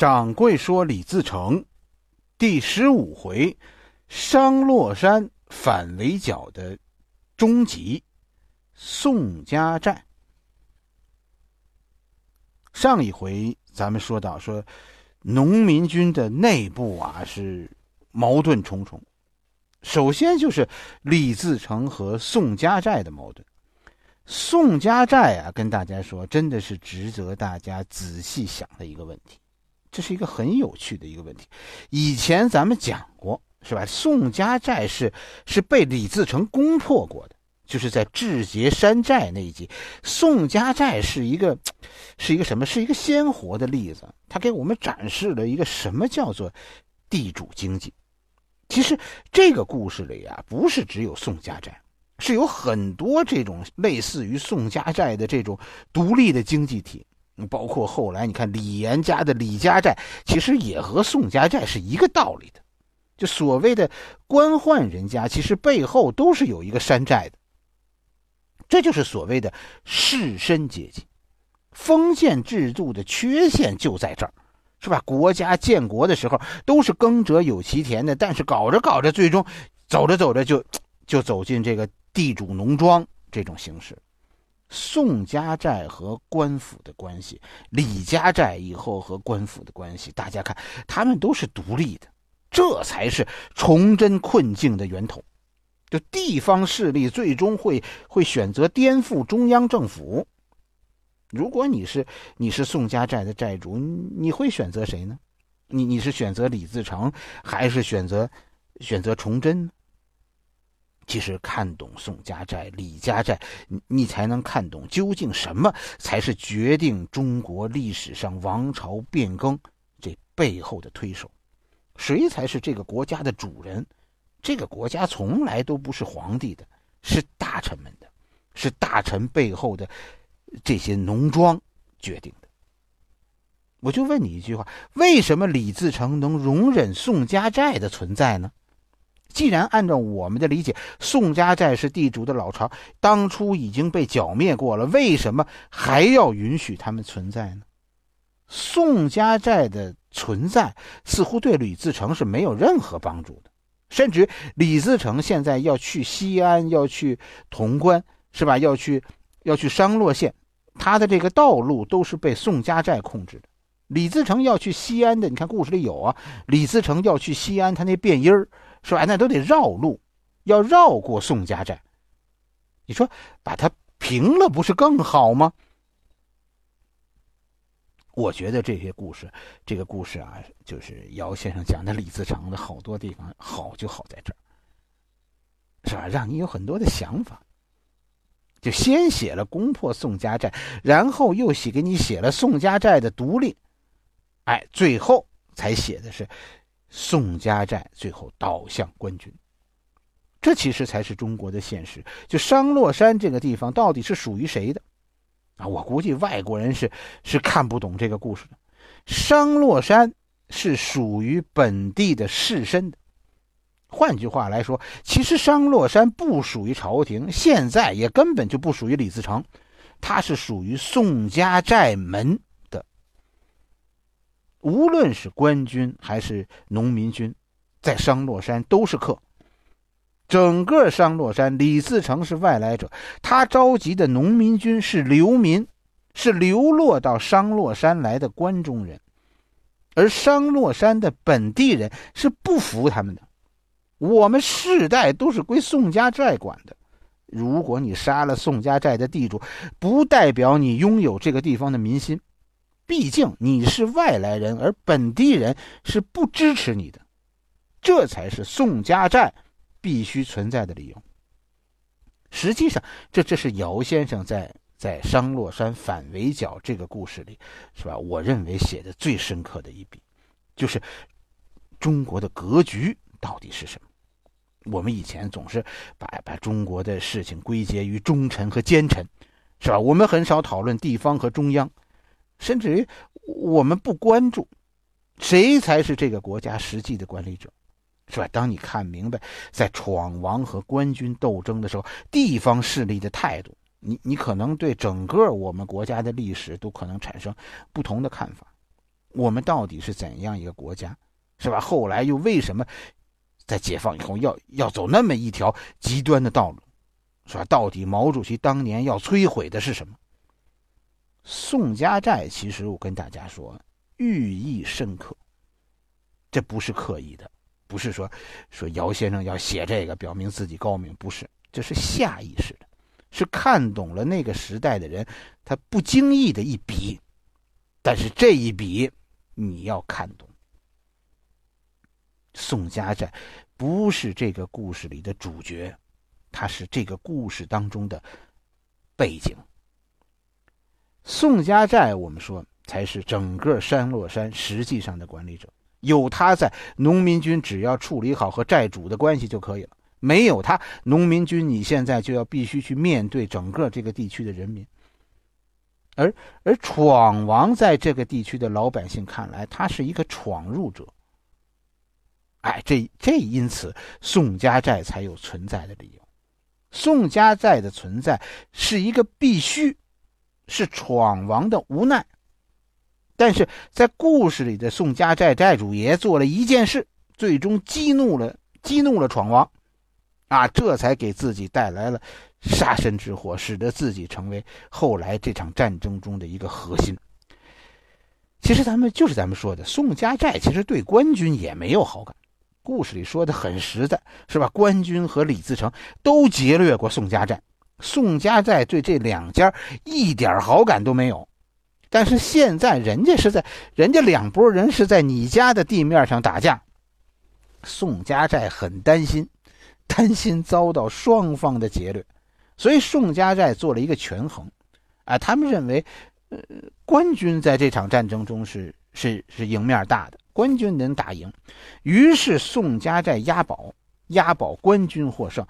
掌柜说李自成，第十五回，商洛山反围剿的终极，宋家寨。上一回咱们说到，说农民军的内部啊是矛盾重重。首先就是李自成和宋家寨的矛盾。宋家寨啊，跟大家说，真的是值得大家仔细想的一个问题。这是一个很有趣的一个问题，以前咱们讲过，是吧？宋家寨是是被李自成攻破过的，就是在志节山寨那一集。宋家寨是一个，是一个什么？是一个鲜活的例子，它给我们展示了一个什么叫做地主经济。其实这个故事里啊，不是只有宋家寨，是有很多这种类似于宋家寨的这种独立的经济体。包括后来你看李严家的李家寨，其实也和宋家寨是一个道理的。就所谓的官宦人家，其实背后都是有一个山寨的。这就是所谓的士绅阶级。封建制度的缺陷就在这儿，是吧？国家建国的时候都是耕者有其田的，但是搞着搞着，最终走着走着就就走进这个地主农庄这种形式。宋家寨和官府的关系，李家寨以后和官府的关系，大家看，他们都是独立的，这才是崇祯困境的源头。就地方势力最终会会选择颠覆中央政府。如果你是你是宋家寨的寨主，你会选择谁呢？你你是选择李自成，还是选择选择崇祯呢？其实看懂宋家寨、李家寨，你你才能看懂究竟什么才是决定中国历史上王朝变更这背后的推手，谁才是这个国家的主人？这个国家从来都不是皇帝的，是大臣们的，是大臣背后的这些农庄决定的。我就问你一句话：为什么李自成能容忍宋家寨的存在呢？既然按照我们的理解，宋家寨是地主的老巢，当初已经被剿灭过了，为什么还要允许他们存在呢？宋家寨的存在似乎对李自成是没有任何帮助的，甚至李自成现在要去西安，要去潼关，是吧？要去要去商洛县，他的这个道路都是被宋家寨控制的。李自成要去西安的，你看故事里有啊，李自成要去西安，他那变音儿。说哎，那都得绕路，要绕过宋家寨。你说把它平了，不是更好吗？我觉得这些故事，这个故事啊，就是姚先生讲的李自成的好多地方好，就好在这儿，是吧？让你有很多的想法。就先写了攻破宋家寨，然后又写给你写了宋家寨的独立，哎，最后才写的是。宋家寨最后倒向官军，这其实才是中国的现实。就商洛山这个地方到底是属于谁的？啊，我估计外国人是是看不懂这个故事的。商洛山是属于本地的士绅的。换句话来说，其实商洛山不属于朝廷，现在也根本就不属于李自成，它是属于宋家寨门。无论是官军还是农民军，在商洛山都是客。整个商洛山，李自成是外来者，他召集的农民军是流民，是流落到商洛山来的关中人，而商洛山的本地人是不服他们的。我们世代都是归宋家寨管的，如果你杀了宋家寨的地主，不代表你拥有这个地方的民心。毕竟你是外来人，而本地人是不支持你的，这才是宋家寨必须存在的理由。实际上，这这是姚先生在在商洛山反围剿这个故事里，是吧？我认为写的最深刻的一笔，就是中国的格局到底是什么？我们以前总是把把中国的事情归结于忠臣和奸臣，是吧？我们很少讨论地方和中央。甚至于，我们不关注谁才是这个国家实际的管理者，是吧？当你看明白在闯王和官军斗争的时候，地方势力的态度，你你可能对整个我们国家的历史都可能产生不同的看法。我们到底是怎样一个国家，是吧？后来又为什么在解放以后要要走那么一条极端的道路，是吧？到底毛主席当年要摧毁的是什么？宋家寨其实我跟大家说，寓意深刻，这不是刻意的，不是说说姚先生要写这个表明自己高明，不是，这是下意识的。是看懂了那个时代的人，他不经意的一笔，但是这一笔你要看懂。宋家寨不是这个故事里的主角，他是这个故事当中的背景。宋家寨，我们说才是整个山洛山实际上的管理者，有他在，农民军只要处理好和寨主的关系就可以了。没有他，农民军你现在就要必须去面对整个这个地区的人民，而而闯王在这个地区的老百姓看来，他是一个闯入者。哎，这这因此宋家寨才有存在的理由。宋家寨的存在是一个必须，是闯王的无奈。但是在故事里的宋家寨寨主爷做了一件事，最终激怒了激怒了闯王。啊，这才给自己带来了杀身之祸，使得自己成为后来这场战争中的一个核心。其实咱们就是咱们说的，宋家寨其实对官军也没有好感。故事里说的很实在，是吧？官军和李自成都劫掠过宋家寨，宋家寨对这两家一点好感都没有。但是现在人家是在，人家两拨人是在你家的地面上打架，宋家寨很担心。担心遭到双方的劫掠，所以宋家寨做了一个权衡，啊，他们认为，呃，官军在这场战争中是是是赢面大的，官军能打赢，于是宋家寨押宝，押宝官军获胜，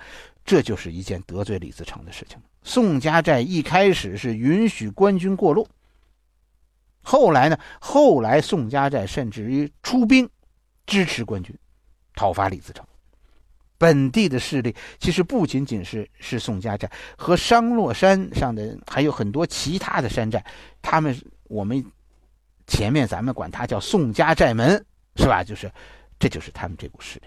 这就是一件得罪李自成的事情。宋家寨一开始是允许官军过路，后来呢，后来宋家寨甚至于出兵支持官军讨伐李自成。本地的势力其实不仅仅是是宋家寨和商洛山上的，还有很多其他的山寨。他们我们前面咱们管它叫宋家寨门，是吧？就是，这就是他们这股势力。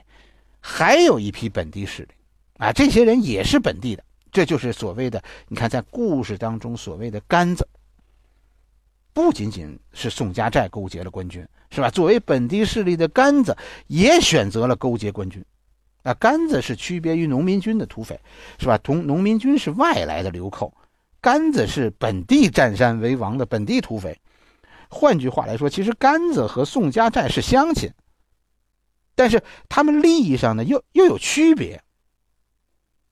还有一批本地势力啊，这些人也是本地的，这就是所谓的你看在故事当中所谓的杆子。不仅仅是宋家寨勾结了官军，是吧？作为本地势力的杆子，也选择了勾结官军。那杆子是区别于农民军的土匪，是吧？同农民军是外来的流寇，杆子是本地占山为王的本地土匪。换句话来说，其实杆子和宋家寨是乡亲，但是他们利益上呢又又有区别。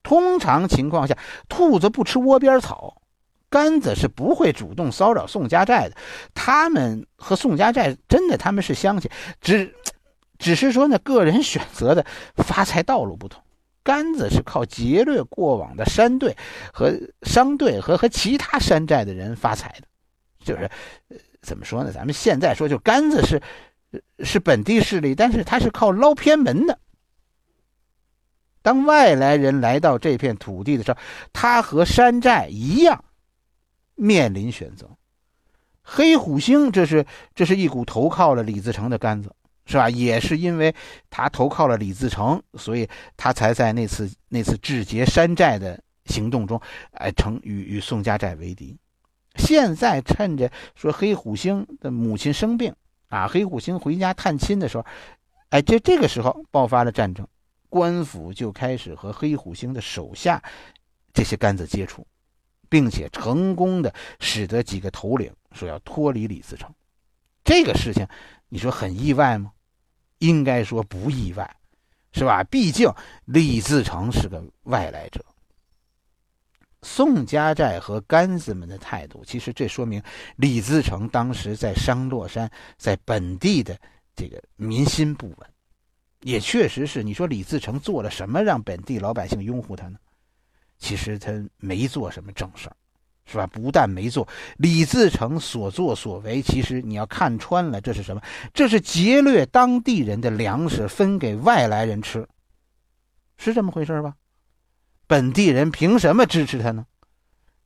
通常情况下，兔子不吃窝边草，杆子是不会主动骚扰宋家寨的。他们和宋家寨真的他们是乡亲，只。只是说呢，个人选择的发财道路不同。杆子是靠劫掠过往的山队和商队和和其他山寨的人发财的，就是，怎么说呢？咱们现在说，就杆子是是本地势力，但是他是靠捞偏门的。当外来人来到这片土地的时候，他和山寨一样面临选择。黑虎星，这是这是一股投靠了李自成的杆子。是吧？也是因为他投靠了李自成，所以他才在那次那次智劫山寨的行动中，哎，成与与宋家寨为敌。现在趁着说黑虎星的母亲生病啊，黑虎星回家探亲的时候，哎，这这个时候爆发了战争，官府就开始和黑虎星的手下这些杆子接触，并且成功的使得几个头领说要脱离李自成。这个事情，你说很意外吗？应该说不意外，是吧？毕竟李自成是个外来者。宋家寨和杆子们的态度，其实这说明李自成当时在商洛山，在本地的这个民心不稳，也确实是。你说李自成做了什么让本地老百姓拥护他呢？其实他没做什么正事儿。是吧？不但没做，李自成所作所为，其实你要看穿了，这是什么？这是劫掠当地人的粮食，分给外来人吃，是这么回事吧？本地人凭什么支持他呢？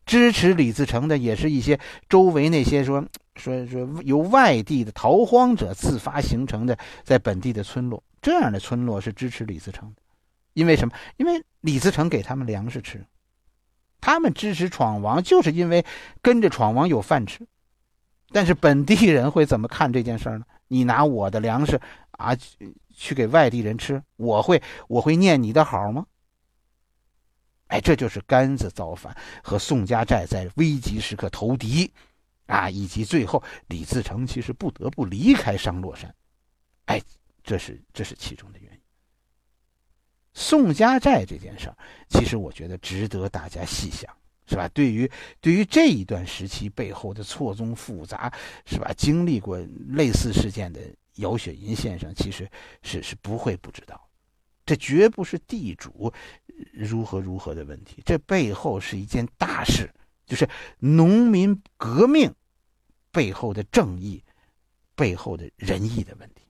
支持李自成的也是一些周围那些说说说由外地的逃荒者自发形成的在本地的村落，这样的村落是支持李自成的，因为什么？因为李自成给他们粮食吃，他们支持闯王就是因为跟着闯王有饭吃。但是本地人会怎么看这件事呢？你拿我的粮食啊去给外地人吃，我会我会念你的好吗？哎，这就是甘子造反和宋家寨在危急时刻投敌，啊，以及最后李自成其实不得不离开商洛山，哎，这是这是其中的原因。宋家寨这件事儿，其实我觉得值得大家细想，是吧？对于对于这一段时期背后的错综复杂，是吧？经历过类似事件的姚雪银先生，其实是是不会不知道。这绝不是地主如何如何的问题，这背后是一件大事，就是农民革命背后的正义、背后的仁义的问题。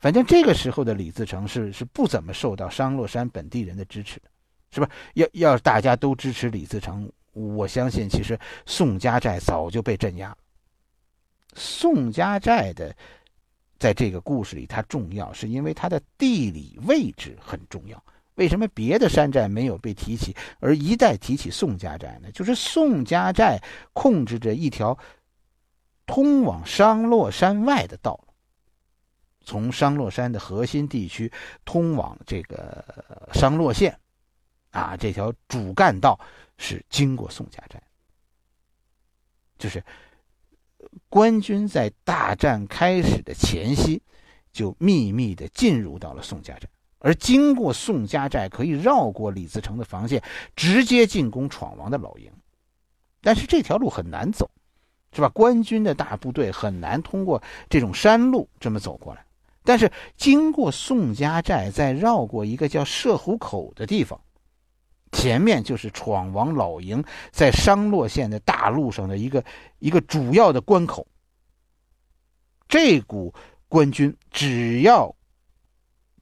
反正这个时候的李自成是是不怎么受到商洛山本地人的支持的，是吧？要要大家都支持李自成，我相信其实宋家寨早就被镇压了。宋家寨的。在这个故事里，它重要是因为它的地理位置很重要。为什么别的山寨没有被提起，而一旦提起宋家寨呢？就是宋家寨控制着一条通往商洛山外的道路，从商洛山的核心地区通往这个商洛县，啊，这条主干道是经过宋家寨，就是。官军在大战开始的前夕，就秘密的进入到了宋家寨，而经过宋家寨，可以绕过李自成的防线，直接进攻闯王的老营。但是这条路很难走，是吧？官军的大部队很难通过这种山路这么走过来。但是经过宋家寨，再绕过一个叫射虎口的地方。前面就是闯王老营在商洛县的大路上的一个一个主要的关口。这股官军只要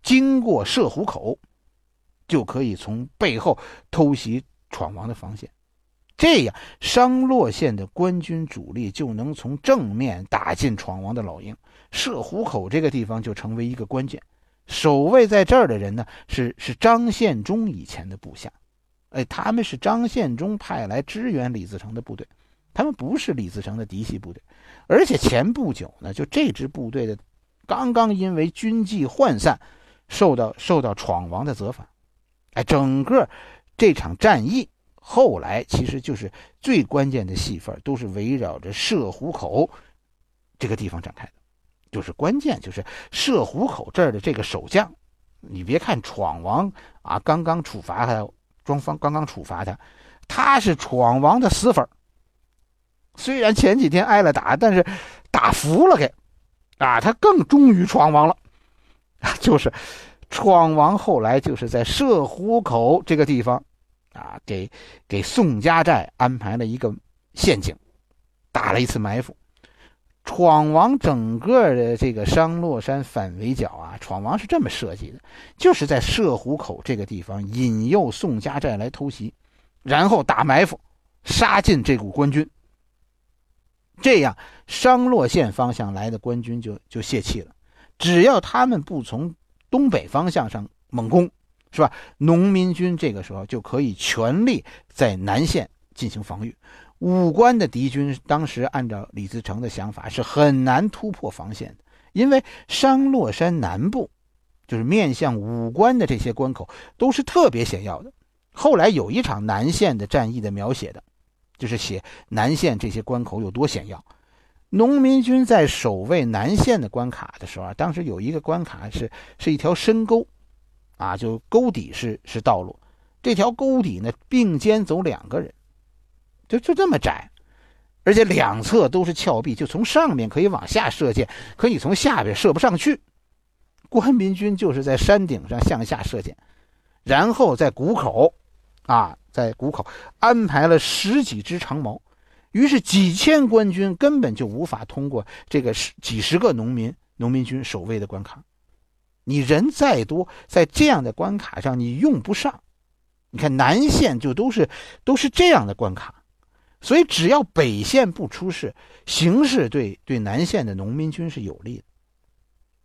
经过射虎口，就可以从背后偷袭闯王的防线，这样商洛县的官军主力就能从正面打进闯王的老营。射虎口这个地方就成为一个关键。守卫在这儿的人呢，是是张献忠以前的部下。哎，他们是张献忠派来支援李自成的部队，他们不是李自成的嫡系部队，而且前不久呢，就这支部队的刚刚因为军纪涣散，受到受到闯王的责罚。哎，整个这场战役后来其实就是最关键的戏份都是围绕着射虎口这个地方展开的，就是关键就是射虎口这儿的这个守将，你别看闯王啊，刚刚处罚他。庄方刚刚处罚他，他是闯王的死粉虽然前几天挨了打，但是打服了给，啊，他更忠于闯王了。啊，就是闯王后来就是在射虎口这个地方，啊，给给宋家寨安排了一个陷阱，打了一次埋伏。闯王整个的这个商洛山反围剿啊，闯王是这么设计的，就是在射虎口这个地方引诱宋家寨来偷袭，然后打埋伏，杀进这股官军。这样商洛县方向来的官军就就泄气了，只要他们不从东北方向上猛攻，是吧？农民军这个时候就可以全力在南线进行防御。武关的敌军当时按照李自成的想法是很难突破防线的，因为商洛山南部，就是面向武关的这些关口都是特别险要的。后来有一场南线的战役的描写的，就是写南线这些关口有多险要。农民军在守卫南线的关卡的时候啊，当时有一个关卡是是一条深沟，啊，就沟底是是道路，这条沟底呢并肩走两个人。就就这么窄，而且两侧都是峭壁，就从上面可以往下射箭，可以从下边射不上去。官民军就是在山顶上向下射箭，然后在谷口，啊，在谷口安排了十几支长矛，于是几千官军根本就无法通过这个十几十个农民农民军守卫的关卡。你人再多，在这样的关卡上你用不上，你看南线就都是都是这样的关卡，所以只要北线不出事，形势对对南线的农民军是有利的。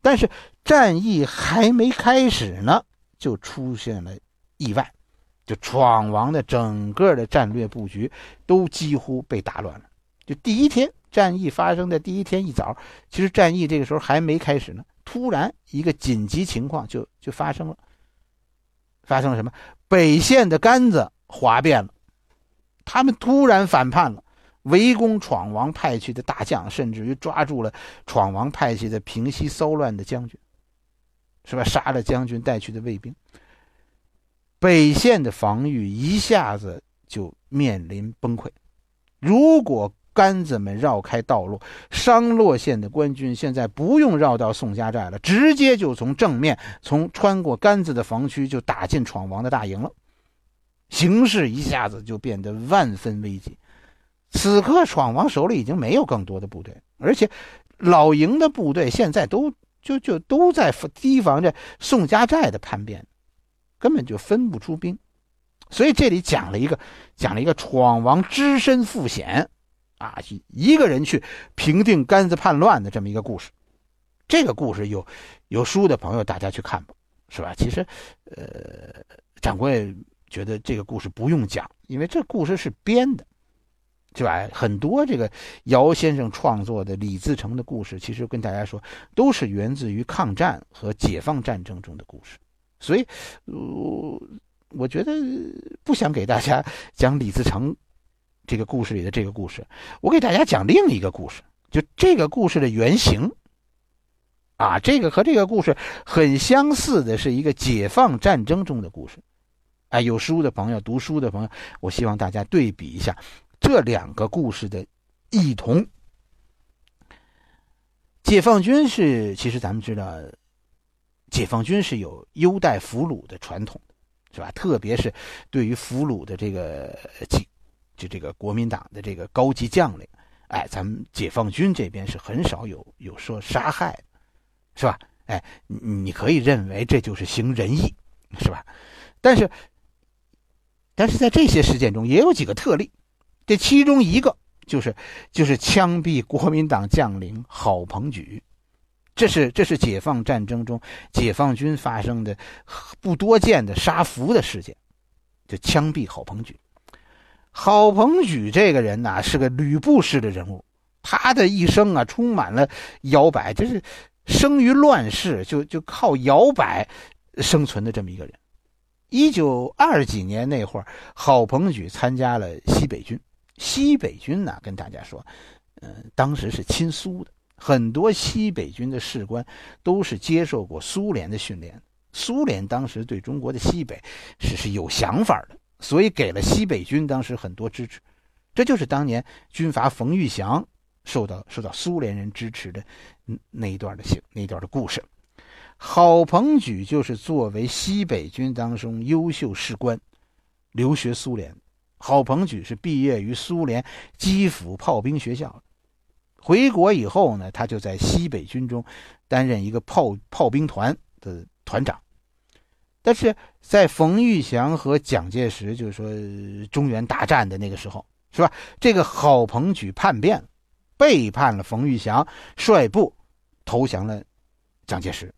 但是战役还没开始呢，就出现了意外，就闯王的整个的战略布局都几乎被打乱了。就第一天战役发生的第一天一早，其实战役这个时候还没开始呢，突然一个紧急情况就就发生了。发生了什么？北线的杆子哗变了，他们突然反叛了，围攻闯王派去的大将，甚至于抓住了闯王派去的平息骚乱的将军，是吧？杀了将军带去的卫兵，北线的防御一下子就面临崩溃。如果杆子们绕开道路，商洛县的官军现在不用绕到宋家寨了，直接就从正面，从穿过杆子的防区就打进闯王的大营了，形势一下子就变得万分危急。此刻，闯王手里已经没有更多的部队，而且老营的部队现在都就就都在提防着宋家寨的叛变，根本就分不出兵。所以这里讲了一个讲了一个闯王只身赴险。啊，一个人去平定杆子叛乱的这么一个故事，这个故事有有书的朋友大家去看吧，是吧？其实，呃，掌柜觉得这个故事不用讲，因为这故事是编的，是吧？很多这个姚先生创作的李自成的故事，其实跟大家说都是源自于抗战和解放战争中的故事，所以，我我觉得不想给大家讲李自成。这个故事里的这个故事，我给大家讲另一个故事，就这个故事的原型。啊，这个和这个故事很相似的是一个解放战争中的故事。哎，有书的朋友、读书的朋友，我希望大家对比一下这两个故事的异同。解放军是，其实咱们知道，解放军是有优待俘虏的传统，是吧？特别是对于俘虏的这个就这个国民党的这个高级将领，哎，咱们解放军这边是很少有有说杀害，是吧？哎，你可以认为这就是行仁义，是吧？但是，但是在这些事件中也有几个特例，这其中一个就是就是枪毙国民党将领郝鹏举，这是这是解放战争中解放军发生的不多见的杀俘的事件，就枪毙郝鹏举。郝鹏举这个人呐，是个吕布式的人物，他的一生啊，充满了摇摆，就是生于乱世，就就靠摇摆生存的这么一个人。一九二几年那会儿，郝鹏举参加了西北军。西北军呢，跟大家说，嗯，当时是亲苏的，很多西北军的士官都是接受过苏联的训练。苏联当时对中国的西北是是有想法的。所以给了西北军当时很多支持，这就是当年军阀冯玉祥受到受到苏联人支持的那一段的行那段的故事。郝鹏举就是作为西北军当中优秀士官，留学苏联。郝鹏举是毕业于苏联基辅炮兵学校，回国以后呢，他就在西北军中担任一个炮炮兵团的团长。但是在冯玉祥和蒋介石，就是说中原大战的那个时候，是吧？这个郝鹏举叛变了，背叛了冯玉祥，率部投降了蒋介石。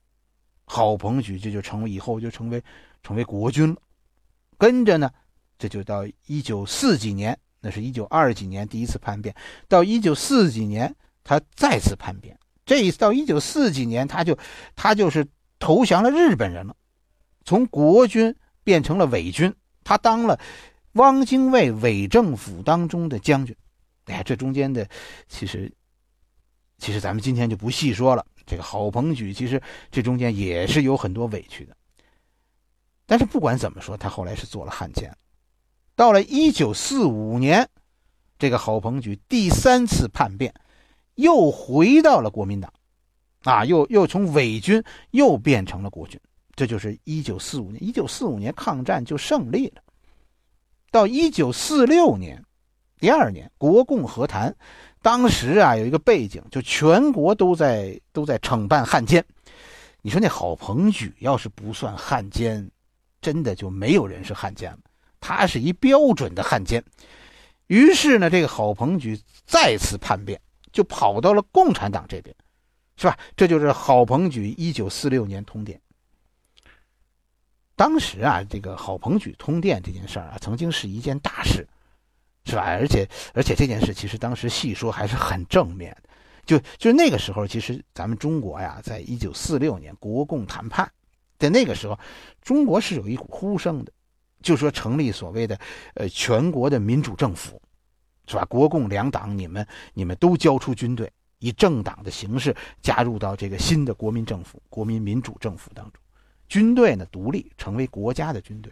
郝鹏举这就成为以后就成为成为国军了。跟着呢，这就到一九四几年，那是一九二几年第一次叛变，到一九四几年他再次叛变。这一次到一九四几年，他就他就是投降了日本人了。从国军变成了伪军，他当了汪精卫伪政府当中的将军。哎，这中间的其实，其实咱们今天就不细说了。这个郝鹏举其实这中间也是有很多委屈的。但是不管怎么说，他后来是做了汉奸。到了一九四五年，这个郝鹏举第三次叛变，又回到了国民党，啊，又又从伪军又变成了国军。这就是一九四五年，一九四五年抗战就胜利了。到一九四六年，第二年国共和谈，当时啊有一个背景，就全国都在都在惩办汉奸。你说那郝鹏举要是不算汉奸，真的就没有人是汉奸了。他是一标准的汉奸。于是呢，这个郝鹏举再次叛变，就跑到了共产党这边，是吧？这就是郝鹏举一九四六年通电。当时啊，这个郝鹏举通电这件事儿啊，曾经是一件大事，是吧？而且而且这件事其实当时细说还是很正面的。就就那个时候，其实咱们中国呀，在一九四六年国共谈判，在那个时候，中国是有一股呼声的，就说成立所谓的呃全国的民主政府，是吧？国共两党，你们你们都交出军队，以政党的形式加入到这个新的国民政府、国民民主政府当中，军队呢独立成为国家的军队。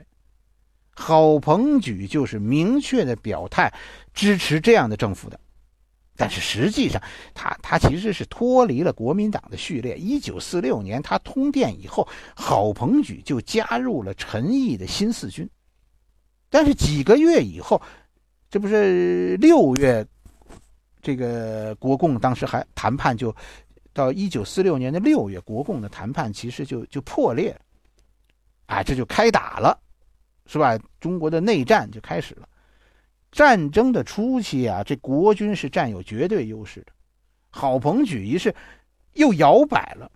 郝鹏举就是明确的表态支持这样的政府的。但是实际上，他他其实是脱离了国民党的序列。一九四六年他通电以后，郝鹏举就加入了陈毅的新四军。但是几个月以后，这不是六月，这个国共当时还谈判就到一九四六年的六月，国共的谈判其实就就破裂了，啊，这就开打了，是吧？中国的内战就开始了。战争的初期啊，这国军是占有绝对优势的。郝鹏举一是又摇摆了，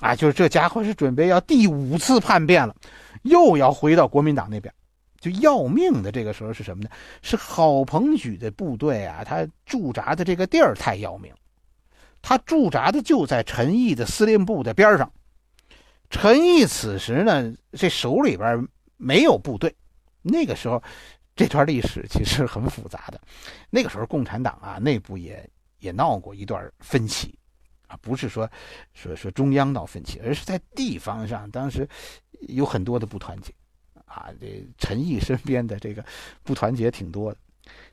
啊，就是这家伙是准备要第五次叛变了，又要回到国民党那边，就要命的。这个时候是什么呢？是郝鹏举的部队啊，他驻扎的这个地儿太要命，他驻扎的就在陈毅的司令部的边上。陈毅此时呢，这手里边没有部队，那个时候。这段历史其实很复杂的，那个时候共产党啊内部也也闹过一段分歧，啊不是说说说中央闹分歧，而是在地方上当时有很多的不团结，啊这陈毅身边的这个不团结挺多的，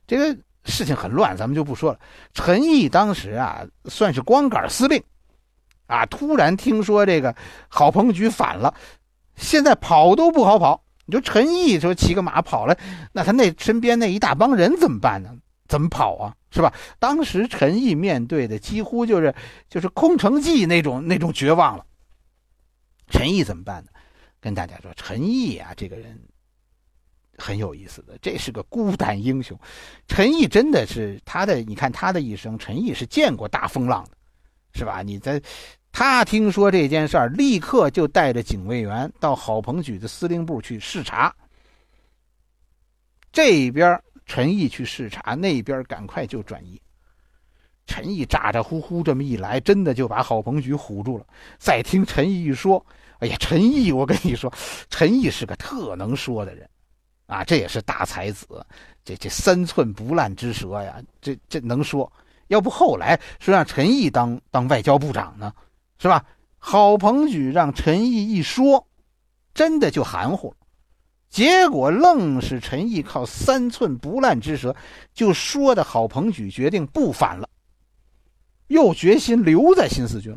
这个事情很乱，咱们就不说了。陈毅当时啊算是光杆司令，啊突然听说这个郝鹏举反了，现在跑都不好跑。你说陈毅说骑个马跑了，那他那身边那一大帮人怎么办呢？怎么跑啊？是吧？当时陈毅面对的几乎就是就是空城计那种那种绝望了。陈毅怎么办呢？跟大家说，陈毅啊，这个人很有意思的，这是个孤胆英雄。陈毅真的是他的，你看他的一生，陈毅是见过大风浪的，是吧？你在。他听说这件事儿，立刻就带着警卫员到郝鹏举的司令部去视察。这边陈毅去视察，那边赶快就转移。陈毅咋咋呼呼这么一来，真的就把郝鹏举唬住了。再听陈毅一说，哎呀，陈毅，我跟你说，陈毅是个特能说的人，啊，这也是大才子，这这三寸不烂之舌呀，这这能说。要不后来说让陈毅当当外交部长呢？是吧？郝鹏举让陈毅一说，真的就含糊了。结果愣是陈毅靠三寸不烂之舌，就说的郝鹏举决定不反了，又决心留在新四军。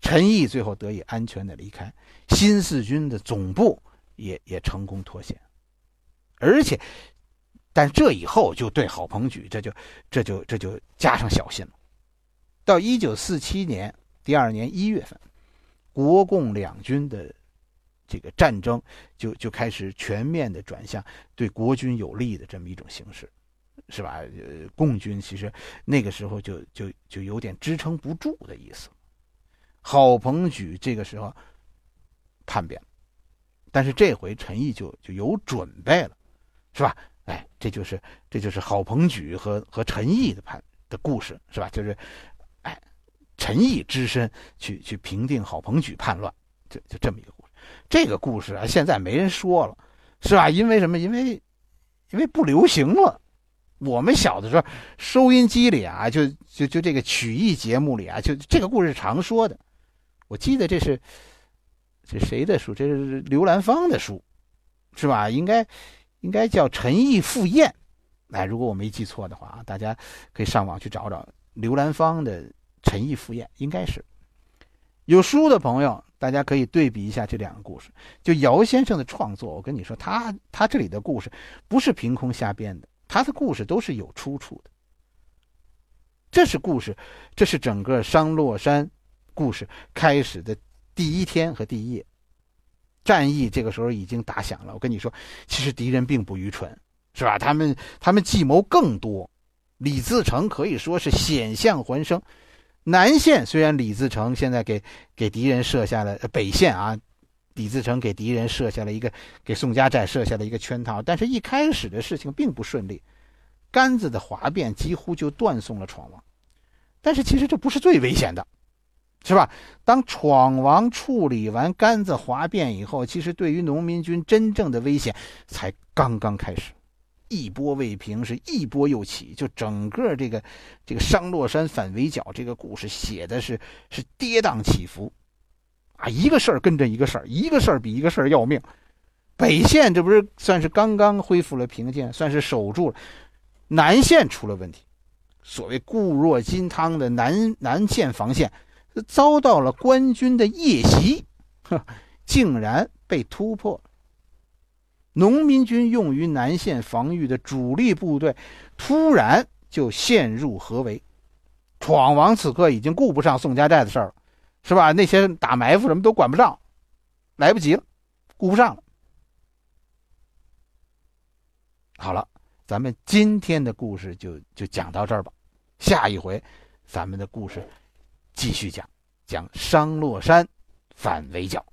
陈毅最后得以安全的离开新四军的总部，也也成功脱险。而且，但这以后就对郝鹏举这就这就这就加上小心了。到一九四七年。第二年一月份，国共两军的这个战争就就开始全面的转向对国军有利的这么一种形式，是吧？呃，共军其实那个时候就就就有点支撑不住的意思。郝鹏举这个时候叛变了，但是这回陈毅就就有准备了，是吧？哎，这就是这就是郝鹏举和和陈毅的叛的故事，是吧？就是。陈毅只身去去平定郝鹏举叛乱，就就这么一个故事。这个故事啊，现在没人说了，是吧？因为什么？因为因为不流行了。我们小的时候，收音机里啊，就就就这个曲艺节目里啊，就这个故事常说的。我记得这是这谁的书？这是刘兰芳的书，是吧？应该应该叫陈毅赴宴。哎，如果我没记错的话啊，大家可以上网去找找刘兰芳的。陈毅赴宴应该是有书的朋友，大家可以对比一下这两个故事。就姚先生的创作，我跟你说，他他这里的故事不是凭空瞎编的，他的故事都是有出处的。这是故事，这是整个商洛山故事开始的第一天和第一页。战役这个时候已经打响了。我跟你说，其实敌人并不愚蠢，是吧？他们他们计谋更多。李自成可以说是险象环生。南线虽然李自成现在给给敌人设下了北线啊，李自成给敌人设下了一个给宋家寨设下了一个圈套，但是一开始的事情并不顺利，杆子的哗变几乎就断送了闯王。但是其实这不是最危险的。是吧？当闯王处理完杆子哗变以后，其实对于农民军真正的危险才刚刚开始，一波未平，是一波又起。就整个这个这个商洛山反围剿这个故事写的是是跌宕起伏，啊，一个事儿跟着一个事儿，一个事儿比一个事儿要命。北线这不是算是刚刚恢复了平静，算是守住了，南线出了问题，所谓固若金汤的南南线防线。遭到了官军的夜袭，竟然被突破。农民军用于南线防御的主力部队，突然就陷入合围。闯王此刻已经顾不上宋家寨的事儿了，是吧？那些打埋伏什么都管不上，来不及了，顾不上了。好了，咱们今天的故事就就讲到这儿吧。下一回，咱们的故事。继续讲，讲商洛山反围剿。